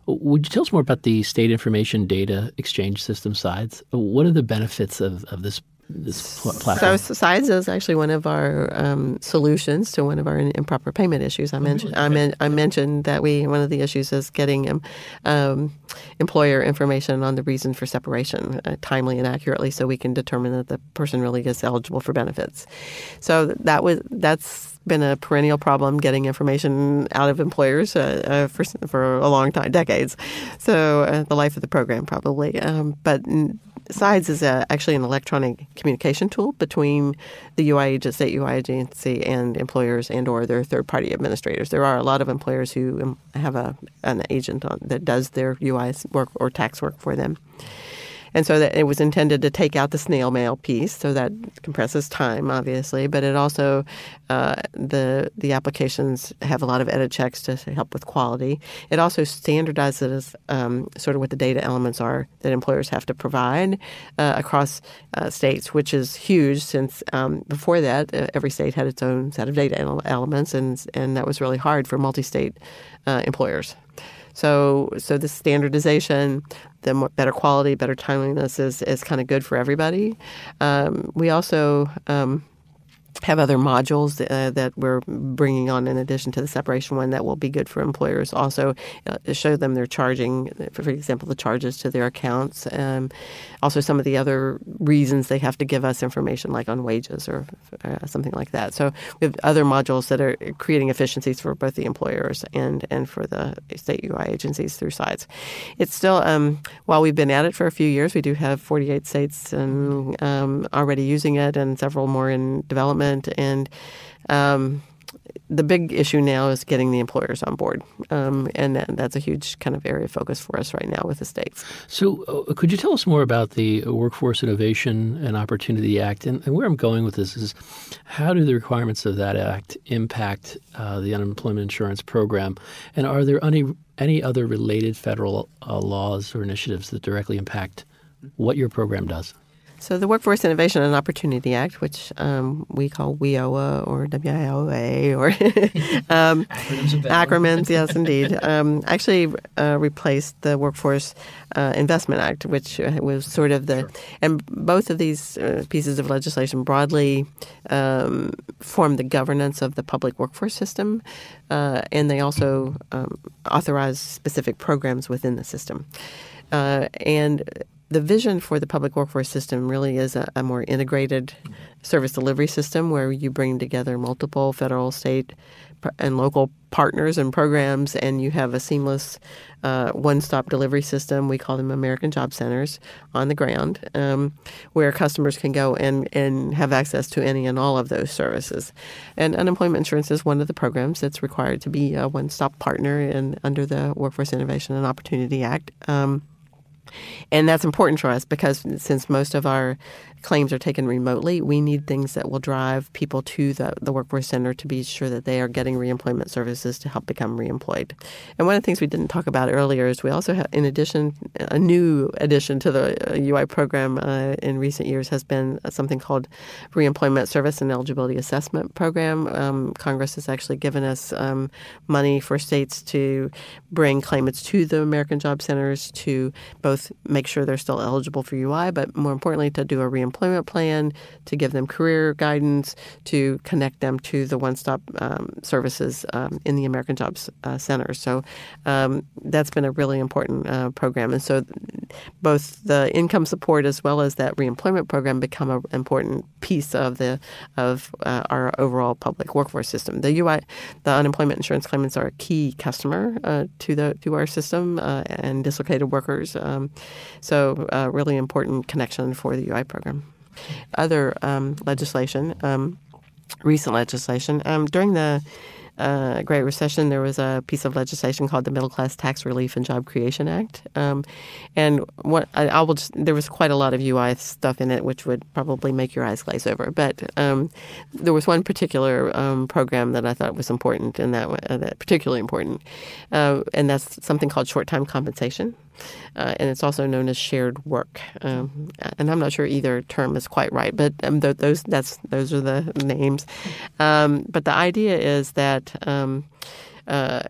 A: Would you tell us more about the state information data exchange system SIDES? What are the benefits of, of this this pl- platform?
B: So SIDES is actually one of our um, solutions to one of our improper payment issues. I mentioned I, men- I, mentioned that we one of the issues is getting um, um, employer information on the reason for separation uh, timely and accurately, so we can determine that the person really is eligible for benefits. So that was that's been a perennial problem getting information out of employers uh, uh, for for a long time, decades. So uh, the life of the program probably, um, but SIDES is a, actually an electronic communication tool between the UI agent, state UI agency and employers and or their third party administrators. There are a lot of employers who um, have a an agent on, that does their UI work or tax work for them. And so that it was intended to take out the snail mail piece, so that compresses time, obviously. But it also uh, the the applications have a lot of edit checks to help with quality. It also standardizes um, sort of what the data elements are that employers have to provide uh, across uh, states, which is huge. Since um, before that, uh, every state had its own set of data elements, and and that was really hard for multi-state uh, employers. So, so the standardization, the more, better quality, better timeliness is, is kind of good for everybody. Um, we also um, have other modules uh, that we're bringing on in addition to the separation one that will be good for employers. Also, uh, show them their charging, for example, the charges to their accounts. Um, also, some of the other reasons they have to give us information, like on wages or uh, something like that. So, we have other modules that are creating efficiencies for both the employers and and for the state UI agencies through SIDES. It's still um, while we've been at it for a few years, we do have 48 states and, um, already using it, and several more in development and um, the big issue now is getting the employers on board, um, and that's a huge kind of area of focus for us right now with the states.
A: So, uh, could you tell us more about the Workforce Innovation and Opportunity Act? And, and, where I'm going with this is, how do the requirements of that act impact uh, the unemployment insurance program? And are there any any other related federal uh, laws or initiatives that directly impact what your program does?
B: So the Workforce Innovation and Opportunity Act, which um, we call WIOA or WIOA or um, acronyms, yes, indeed, um, actually uh, replaced the Workforce uh, Investment Act, which uh, was sort of the, sure. and both of these uh, pieces of legislation broadly um, form the governance of the public workforce system, uh, and they also um, authorize specific programs within the system. Uh, and the vision for the public workforce system really is a, a, more integrated service delivery system where you bring together multiple federal, state, and local partners and programs, and you have a seamless uh, one stop delivery system. We call them American Job Centers on the ground, um, where customers can go and, and have access to any and all of those services. And unemployment insurance is one of the programs that's required to be a one stop partner in, under the Workforce Innovation and Opportunity Act. Um, and that's important for us because since most of our claims are taken remotely, we need things that will drive people to the, the workforce center to be sure that they are getting reemployment services to help become reemployed. And one of the things we didn't talk about earlier is we also have, in addition, a new addition to the UI uh, program uh, in recent years has been something called Reemployment Service and Eligibility Assessment Program. Um, Congress has actually given us um, money for states to bring claimants to the American Job Centers to both make sure they're still eligible for UI, but more importantly, to do a reemployment employment plan, to give them career guidance, to connect them to the one stop um, services um, in the American Jobs uh, Center. So um, that's been a really important uh, program. And so both the income support as well as that reemployment program become an important piece of the of uh, our overall public workforce system. The UI, the unemployment insurance claimants are a key customer uh, to the to our system uh, and dislocated workers. Um, so uh, really important connection for the UI program other um, legislation, um, recent legislation. Um, during the uh, Great Recession, there was a piece of legislation called the Middle Class Tax Relief and Job Creation Act, um, and what I, I, will just, there was quite a lot of UI stuff in it, which would probably make your eyes glaze over. But um, there was one particular program that I thought was important, and that, uh, that particularly important, uh, and that's something called short time compensation uh, and it's also known as shared work. Um, and I'm not sure either term is quite right, but um, th- those that's those are the names. Um, but the idea is that. Um, uh,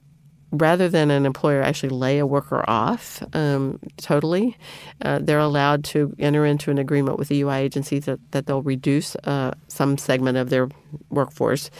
B: rather than an employer actually lay a worker off um, totally, uh, they're allowed to enter into an agreement with the UI agency that, that they'll reduce uh, some segment of their workforce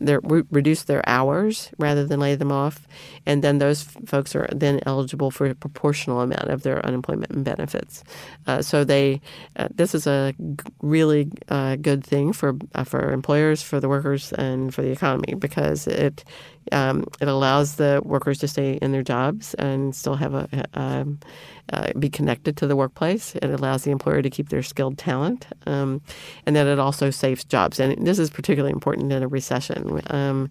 B: re- reduce their hours rather than lay them off, and then those f- folks are then eligible for a proportional amount of their unemployment benefits. Uh, so they, uh, this is a g- really uh, good thing for uh, for employers, for the workers, and for the economy because it um, it allows the workers to stay in their jobs and still have a, um, uh, be connected to the workplace. It allows the employer to keep their skilled talent, um, and then it also saves jobs. And this is particularly important in a recession. Um,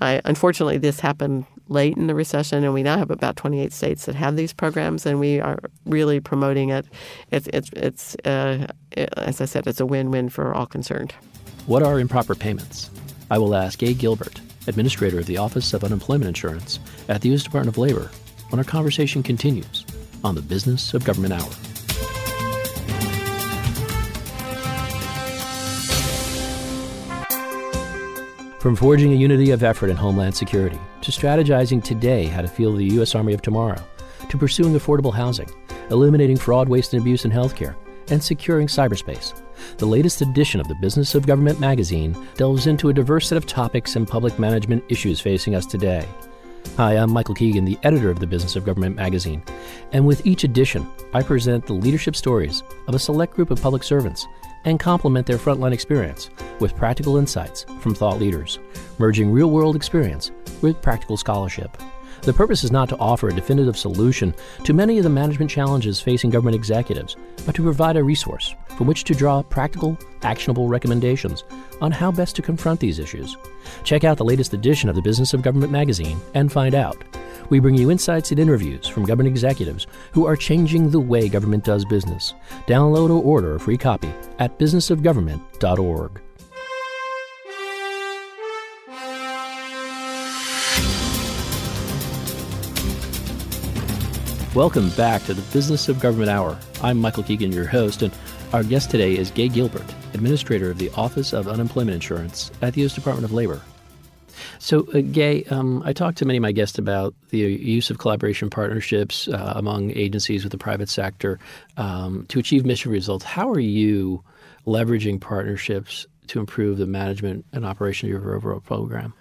B: I, unfortunately, this happened late in the recession, and we now have about 28 states that have these programs, and we are really promoting it. It's, it's, it's uh, it, as I said, it's a win-win for all concerned.
A: What are improper payments? I will ask Gay Gilbert, Administrator of the Office of Unemployment Insurance at the U.S. Department of Labor, when our conversation continues on the Business of Government Hour. From forging a unity of effort in Homeland Security, to strategizing today how to field the U.S. Army of tomorrow, to pursuing affordable housing, eliminating fraud, waste, and abuse in healthcare, and securing cyberspace. The latest edition of the Business of Government magazine delves into a diverse set of topics and public management issues facing us today. Hi, I'm Michael Keegan, the editor of the Business of Government magazine, and with each edition, I present the leadership stories of a select group of public servants and complement their frontline experience with practical insights from thought leaders, merging real world experience with practical scholarship. The purpose is not to offer a definitive solution to many of the management challenges facing government executives, but to provide a resource from which to draw practical, actionable recommendations on how best to confront these issues. Check out the latest edition of the Business of Government magazine and find out. We bring you insights and interviews from government executives who are changing the way government does business. Download or order a free copy at businessofgovernment.org. Welcome back to the Business of Government Hour. I'm Michael Keegan, your host, and our guest today is Gay Gilbert, Administrator of the Office of Unemployment Insurance at the U.S. Department of Labor. So, uh, Gay, um, I talked to many of my guests about the use of collaboration partnerships uh, among agencies with the private sector um, to achieve mission results. How are you leveraging partnerships to improve the management and operation of your overall program?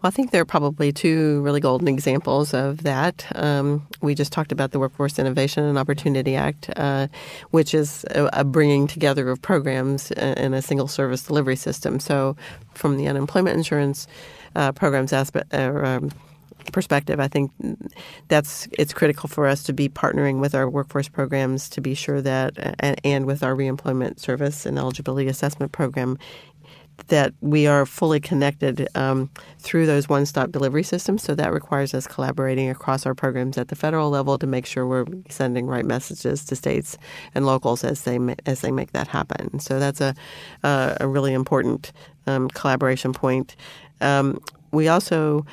B: Well, I think there are probably two really golden examples of that. Um, we just talked about the Workforce Innovation and Opportunity Act, uh, which is a, a, bringing together of programs in a single service delivery system. So, from the unemployment insurance uh, programs aspect, uh, um, perspective, I think that's it's critical for us to be partnering with our workforce programs to be sure that, and, and with our reemployment service and eligibility assessment program, that we are fully connected um, through those one-stop delivery systems. So that requires us collaborating across our programs at the federal level to make sure we're sending right messages to states and locals as they as they make that happen. So that's a a really important um, collaboration point. Um, we also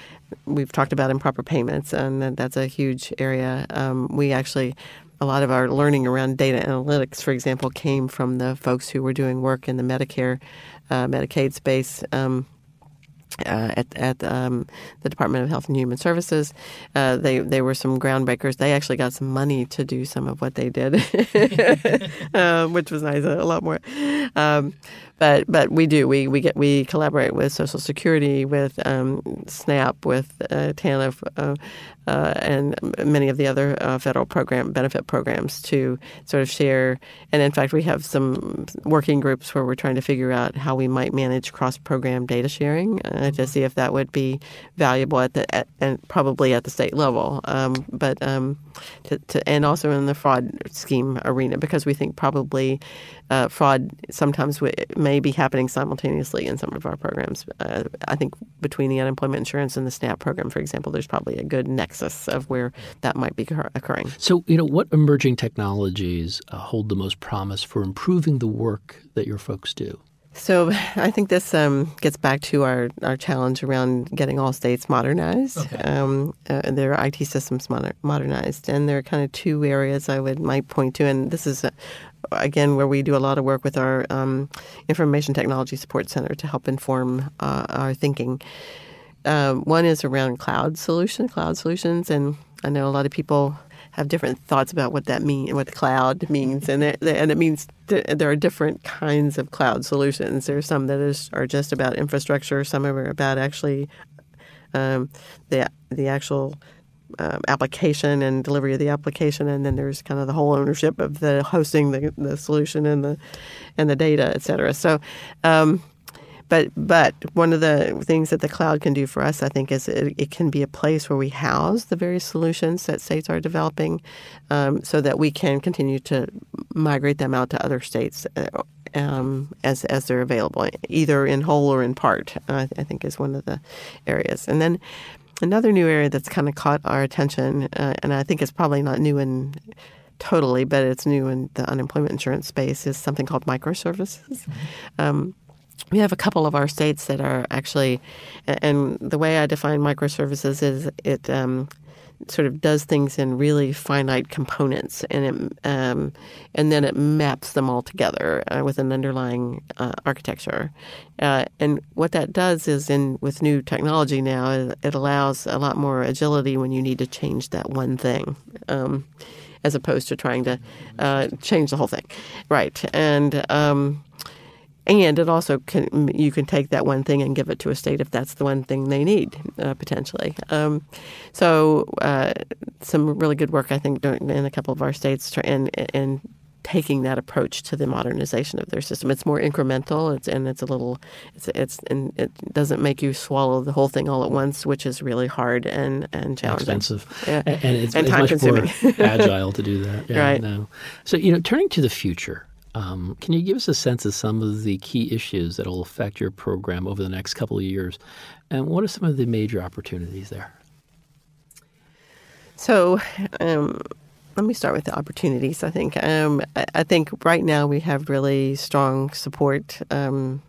B: we've talked about improper payments, and that's a huge area. Um, we actually a lot of our learning around data analytics, for example, came from the folks who were doing work in the Medicare uh, Medicaid space. Um, uh, at, at um, the Department of Health and Human Services. Uh, they they were some groundbreakers. They actually got some money to do some of what they did, uh, which was nice. A lot more. Um, but but we do we we get we collaborate with Social Security, with um, SNAP, with uh, TANF, uh, and many of the other uh, federal program benefit programs to sort of share. And in fact, we have some working groups where we're trying to figure out how we might manage cross program data sharing uh, to see if that would be valuable at the at, and probably at the state level. Um, but um, to, to, and also in the fraud scheme arena because we think probably uh, fraud sometimes may be happening simultaneously in some of our programs. Uh, I think between the unemployment insurance and the SNAP program, for example, there's probably a good nexus of where that might be occurring.
A: So, you know, what emerging technologies uh, hold the most promise for improving the work that your folks do?
B: So I think this um, gets back to our, our challenge around getting all states modernized, okay. um, uh, their IT systems moder- modernized, and there are kind of two areas I would might point to, and this is again where we do a lot of work with our um, information technology support center to help inform uh, our thinking. um, one is around cloud solution, cloud solutions, and I know a lot of people have different thoughts about what that means, what the cloud means, and it, and it means there are different kinds of cloud solutions. There are some that is, are just about infrastructure. Some are about actually um, the the actual um, application and delivery of the application, and then there's kind of the whole ownership of the hosting the, the solution and the and the data, et cetera. So. Um, but but one of the things that the cloud can do for us, I think, is it, it can be a place where we house the various solutions that states are developing, um, so that we can continue to migrate them out to other states uh, um, as as they're available, either in whole or in part. I think is one of the areas, and then. Another new area that's kind of caught our attention, uh, and I think it's probably not new in totally, but it's new in the unemployment insurance space, is something called microservices. Mm-hmm. Um, we have a couple of our states that are actually, and the way I define microservices is it um, sort of does things in really finite components, and it um, and then it maps them all together uh, with an underlying uh, architecture. Uh, and what that does is, in with new technology now, it allows a lot more agility when you need to change that one thing. Um, as opposed to trying to uh, change the whole thing, right? And um, and it also can you can take that one thing and give it to a state if that's the one thing they need uh, potentially. Um, so uh, some really good work I think in a couple of our states and and taking that approach to the modernization of their system. It's more incremental. It's and it's a little it's it's and it doesn't make you swallow the whole thing all at once, which is really hard and and challenging.
A: Expensive, yeah. and, it's, and it's much more agile to do that. Yeah,
B: right.
A: No. So you know, turning to the future. Um, can you give us a sense of some of the key issues that will affect your program over the next couple of years? And what are some of the major opportunities there?
B: So, um, let me start with the opportunities. I think um, I, think right now we have really strong support, um,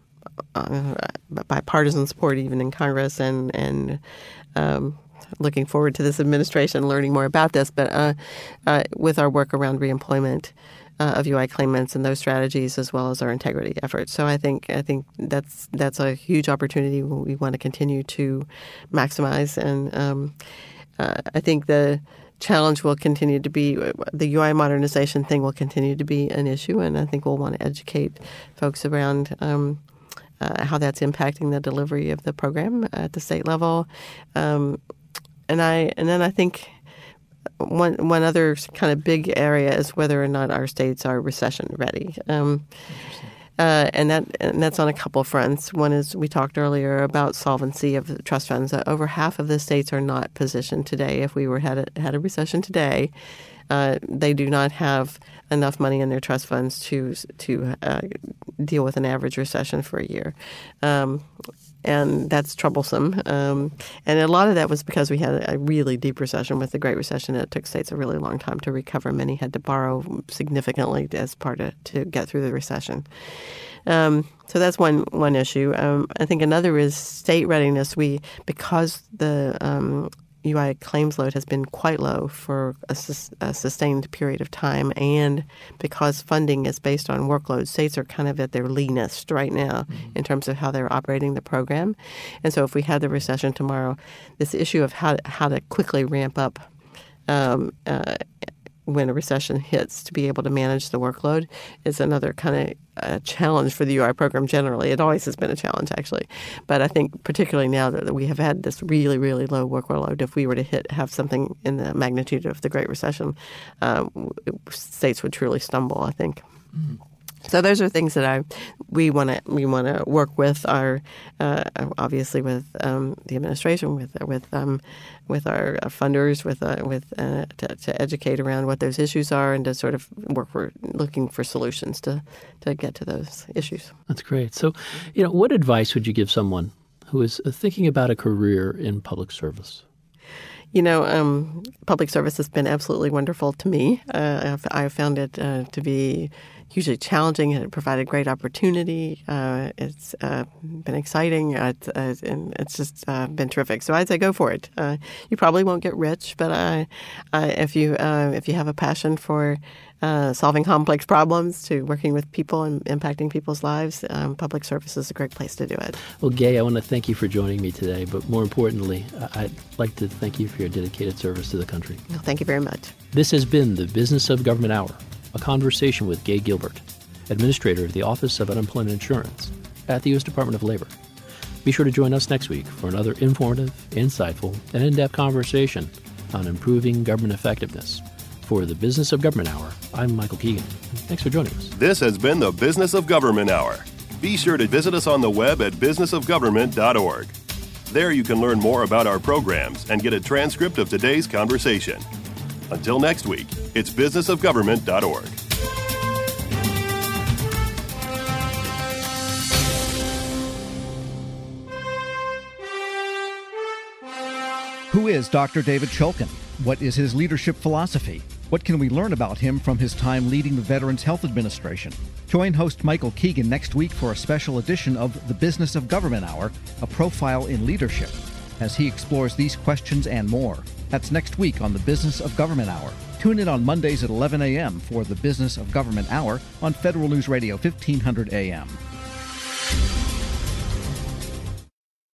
B: uh, bipartisan support, even in Congress, and and um, looking forward to this administration learning more about this. But uh, uh, with our work around reemployment uh, of UI claimants and those strategies, as well as our integrity efforts. So I think I think that's that's a huge opportunity we want to continue to maximize, and um, uh, I think the challenge will continue to be the UI modernization thing will continue to be an issue, and I think we'll want to educate folks around. Um, uh, how that's impacting the delivery of the program at the state level, um, and I and then I think one one other kind of big area is whether or not our states are recession ready. Um, uh, and that and that's on a couple fronts. One is we talked earlier about solvency of trust funds. Uh, over half of the states are not positioned today. If we were had a, had a recession today, uh, they do not have enough money in their trust funds to to uh, deal with an average recession for a year. Um, and that's troublesome. Um, and a lot of that was because we had a really deep recession with the Great Recession. It took states a really long time to recover. Many had to borrow significantly as part of to get through the recession. Um, so that's one one issue. Um, I think another is state readiness. We because the um, UI claims load has been quite low for a, sus- a, sustained period of time, and because funding is based on workload, states are kind of at their leanest right now mm-hmm. in terms of how they're operating the program. And so, if we had the recession tomorrow, this issue of how how to quickly ramp up um, uh, when a recession hits to be able to manage the workload is another kind of uh, challenge for the UI program generally. It always has been a challenge, actually. But I think particularly now that we have had this really, really low workload, if we were to hit have something in the magnitude of the Great Recession, uh, states would truly stumble, I think. Mm-hmm. So those are things that I we want to we want to work with our uh, obviously with um, the administration with with um, with our funders with uh, with uh, to, to, educate around what those issues are and to sort of work for looking for solutions to to get to those issues.
A: That's great. So, you know, what advice would you give someone who is thinking about a career in public service?
B: You know, um, public service has been absolutely wonderful to me. Uh, I've, I've, found it uh, to be hugely challenging. And it provided great opportunity. Uh, it's uh, been exciting. It's, uh, and it's just uh, been terrific. So I'd say go for it. Uh, you probably won't get rich, but if you if you have a passion for uh, solving complex problems to working with people and impacting people's lives, um, public service is a great place to do it.
A: Well, Gay, I want to thank you for joining me today, but more importantly, I'd like to thank you for your dedicated service to the country.
B: Well, thank you very much.
A: This has been the Business of Government Hour, a conversation with Gay Gilbert, Administrator of the Office of Unemployment Insurance at the U.S. Department of Labor. Be sure to join us next week for another informative, insightful, and in depth conversation on improving government effectiveness. For the Business of Government Hour, I'm Michael Keegan. Thanks for joining us.
D: This has been the Business of Government Hour. Be sure to visit us on the web at businessofgovernment.org. There you can learn more about our programs and get a transcript of today's conversation. Until next week, it's businessofgovernment.org.
C: Who is Dr. David Shulkin? What is his leadership philosophy? What can we learn about him from his time leading the Veterans Health Administration? Join host Michael Keegan next week for a special edition of the Business of Government Hour, a profile in leadership, as he explores these questions and more. That's next week on the Business of Government Hour. Tune in on Mondays at 11 a.m. for the Business of Government Hour on Federal News Radio 1500 a.m.